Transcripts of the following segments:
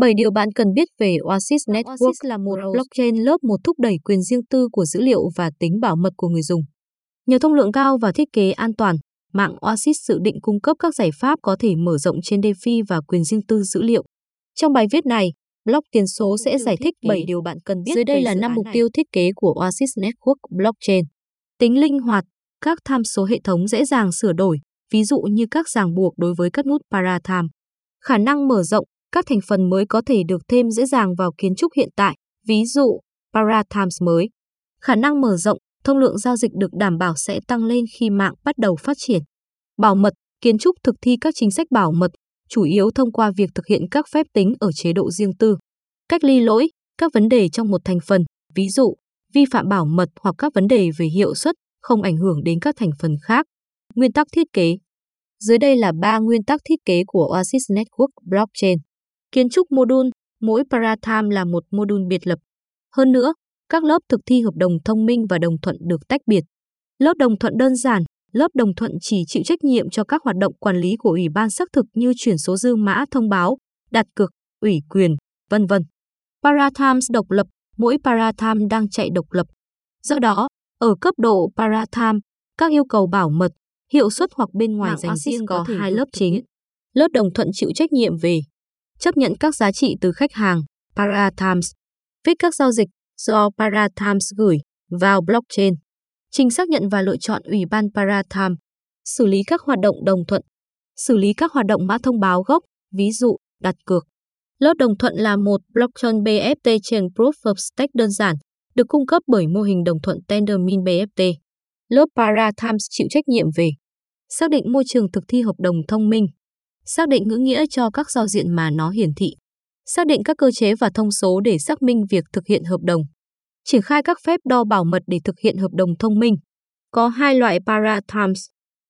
7 điều bạn cần biết về Oasis Network Oasis là một blockchain lớp một thúc đẩy quyền riêng tư của dữ liệu và tính bảo mật của người dùng. Nhờ thông lượng cao và thiết kế an toàn, mạng Oasis dự định cung cấp các giải pháp có thể mở rộng trên DeFi và quyền riêng tư dữ liệu. Trong bài viết này, blog tiền số sẽ giải thích 7 điều bạn cần biết. Dưới đây là 5 mục tiêu thiết kế của Oasis Network Blockchain. Tính linh hoạt, các tham số hệ thống dễ dàng sửa đổi, ví dụ như các ràng buộc đối với các nút paratham. Khả năng mở rộng, các thành phần mới có thể được thêm dễ dàng vào kiến trúc hiện tại, ví dụ Paratimes mới. Khả năng mở rộng, thông lượng giao dịch được đảm bảo sẽ tăng lên khi mạng bắt đầu phát triển. Bảo mật, kiến trúc thực thi các chính sách bảo mật, chủ yếu thông qua việc thực hiện các phép tính ở chế độ riêng tư. Cách ly lỗi, các vấn đề trong một thành phần, ví dụ vi phạm bảo mật hoặc các vấn đề về hiệu suất không ảnh hưởng đến các thành phần khác. Nguyên tắc thiết kế Dưới đây là ba nguyên tắc thiết kế của Oasis Network Blockchain. Kiến trúc module, mỗi paratham là một module biệt lập. Hơn nữa, các lớp thực thi hợp đồng thông minh và đồng thuận được tách biệt. Lớp đồng thuận đơn giản, lớp đồng thuận chỉ chịu trách nhiệm cho các hoạt động quản lý của Ủy ban xác thực như chuyển số dư mã thông báo, đặt cược, ủy quyền, vân vân. Parathams độc lập, mỗi paratham đang chạy độc lập. Do đó, ở cấp độ paratham, các yêu cầu bảo mật, hiệu suất hoặc bên ngoài dành riêng có hai lớp chính. Lớp đồng thuận chịu trách nhiệm về chấp nhận các giá trị từ khách hàng, parathams, viết các giao dịch do parathams gửi vào blockchain, trình xác nhận và lựa chọn ủy ban paratham, xử lý các hoạt động đồng thuận, xử lý các hoạt động mã thông báo gốc, ví dụ đặt cược. Lớp đồng thuận là một blockchain BFT trên Proof of Stake đơn giản, được cung cấp bởi mô hình đồng thuận Tendermint BFT. Lớp Parathams chịu trách nhiệm về xác định môi trường thực thi hợp đồng thông minh, xác định ngữ nghĩa cho các giao diện mà nó hiển thị, xác định các cơ chế và thông số để xác minh việc thực hiện hợp đồng, triển khai các phép đo bảo mật để thực hiện hợp đồng thông minh. Có hai loại Parathams.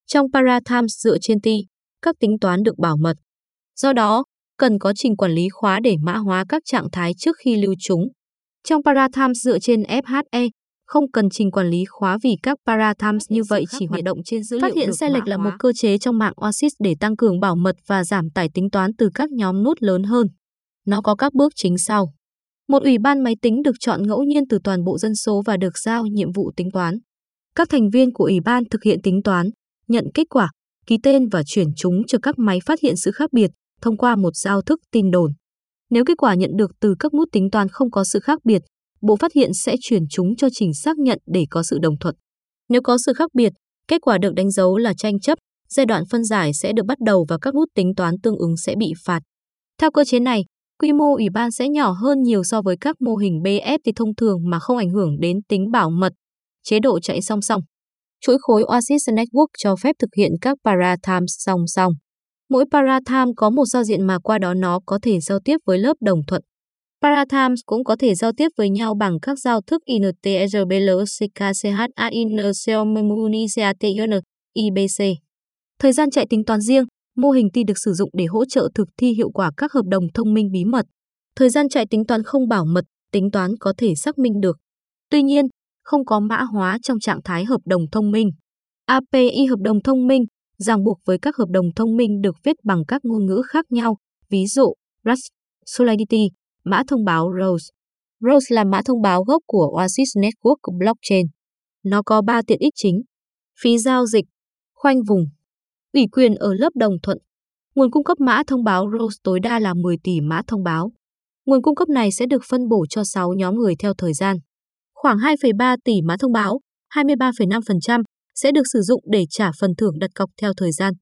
Trong Parathams dựa trên T, các tính toán được bảo mật. Do đó, cần có trình quản lý khóa để mã hóa các trạng thái trước khi lưu chúng. Trong Parathams dựa trên FHE, không cần trình quản lý khóa vì các Parathams như vậy chỉ hoạt động trên dữ liệu Phát hiện sai lệch là một cơ chế trong mạng Oasis để tăng cường bảo mật và giảm tải tính toán từ các nhóm nút lớn hơn. Nó có các bước chính sau. Một ủy ban máy tính được chọn ngẫu nhiên từ toàn bộ dân số và được giao nhiệm vụ tính toán. Các thành viên của ủy ban thực hiện tính toán, nhận kết quả, ký tên và chuyển chúng cho các máy phát hiện sự khác biệt thông qua một giao thức tin đồn. Nếu kết quả nhận được từ các nút tính toán không có sự khác biệt, bộ phát hiện sẽ chuyển chúng cho trình xác nhận để có sự đồng thuận. Nếu có sự khác biệt, kết quả được đánh dấu là tranh chấp, giai đoạn phân giải sẽ được bắt đầu và các nút tính toán tương ứng sẽ bị phạt. Theo cơ chế này, quy mô ủy ban sẽ nhỏ hơn nhiều so với các mô hình BFT thông thường mà không ảnh hưởng đến tính bảo mật, chế độ chạy song song. Chuỗi khối Oasis Network cho phép thực hiện các paratime song song. Mỗi paratime có một giao diện mà qua đó nó có thể giao tiếp với lớp đồng thuận. Parathams cũng có thể giao tiếp với nhau bằng các giao thức INTRBLCKCHAINCOMMUNICATIN, IBC. Thời gian chạy tính toán riêng, mô hình T được sử dụng để hỗ trợ thực thi hiệu quả các hợp đồng thông minh bí mật. Thời gian chạy tính toán không bảo mật, tính toán có thể xác minh được. Tuy nhiên, không có mã hóa trong trạng thái hợp đồng thông minh. API hợp đồng thông minh ràng buộc với các hợp đồng thông minh được viết bằng các ngôn ngữ khác nhau, ví dụ Rust, Solidity, mã thông báo Rose. Rose là mã thông báo gốc của Oasis Network Blockchain. Nó có 3 tiện ích chính. Phí giao dịch, khoanh vùng, ủy quyền ở lớp đồng thuận. Nguồn cung cấp mã thông báo Rose tối đa là 10 tỷ mã thông báo. Nguồn cung cấp này sẽ được phân bổ cho 6 nhóm người theo thời gian. Khoảng 2,3 tỷ mã thông báo, 23,5% sẽ được sử dụng để trả phần thưởng đặt cọc theo thời gian.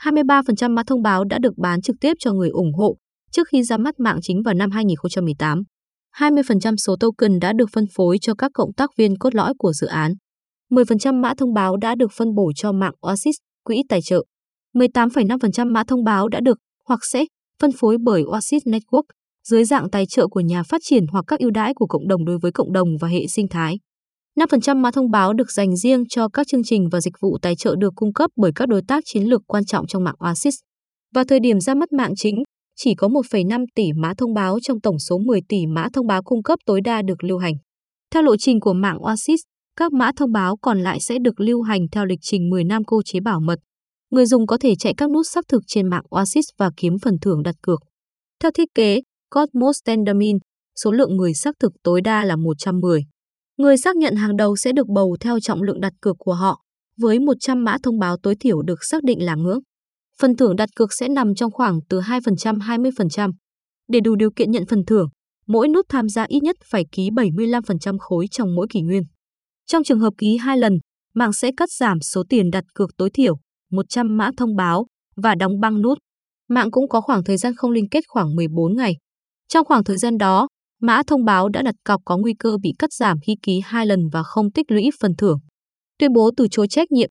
23% mã thông báo đã được bán trực tiếp cho người ủng hộ trước khi ra mắt mạng chính vào năm 2018. 20% số token đã được phân phối cho các cộng tác viên cốt lõi của dự án. 10% mã thông báo đã được phân bổ cho mạng Oasis, quỹ tài trợ. 18,5% mã thông báo đã được hoặc sẽ phân phối bởi Oasis Network dưới dạng tài trợ của nhà phát triển hoặc các ưu đãi của cộng đồng đối với cộng đồng và hệ sinh thái. 5% mã thông báo được dành riêng cho các chương trình và dịch vụ tài trợ được cung cấp bởi các đối tác chiến lược quan trọng trong mạng Oasis. Vào thời điểm ra mắt mạng chính, chỉ có 1,5 tỷ mã thông báo trong tổng số 10 tỷ mã thông báo cung cấp tối đa được lưu hành. Theo lộ trình của mạng Oasis, các mã thông báo còn lại sẽ được lưu hành theo lịch trình 10 năm cơ chế bảo mật. Người dùng có thể chạy các nút xác thực trên mạng Oasis và kiếm phần thưởng đặt cược. Theo thiết kế, Cosmos Tendermint, số lượng người xác thực tối đa là 110. Người xác nhận hàng đầu sẽ được bầu theo trọng lượng đặt cược của họ, với 100 mã thông báo tối thiểu được xác định là ngưỡng. Phần thưởng đặt cược sẽ nằm trong khoảng từ 2% 20%. Để đủ điều kiện nhận phần thưởng, mỗi nút tham gia ít nhất phải ký 75% khối trong mỗi kỷ nguyên. Trong trường hợp ký hai lần, mạng sẽ cắt giảm số tiền đặt cược tối thiểu, 100 mã thông báo và đóng băng nút. Mạng cũng có khoảng thời gian không liên kết khoảng 14 ngày. Trong khoảng thời gian đó, mã thông báo đã đặt cọc có nguy cơ bị cắt giảm khi ký hai lần và không tích lũy phần thưởng. Tuyên bố từ chối trách nhiệm,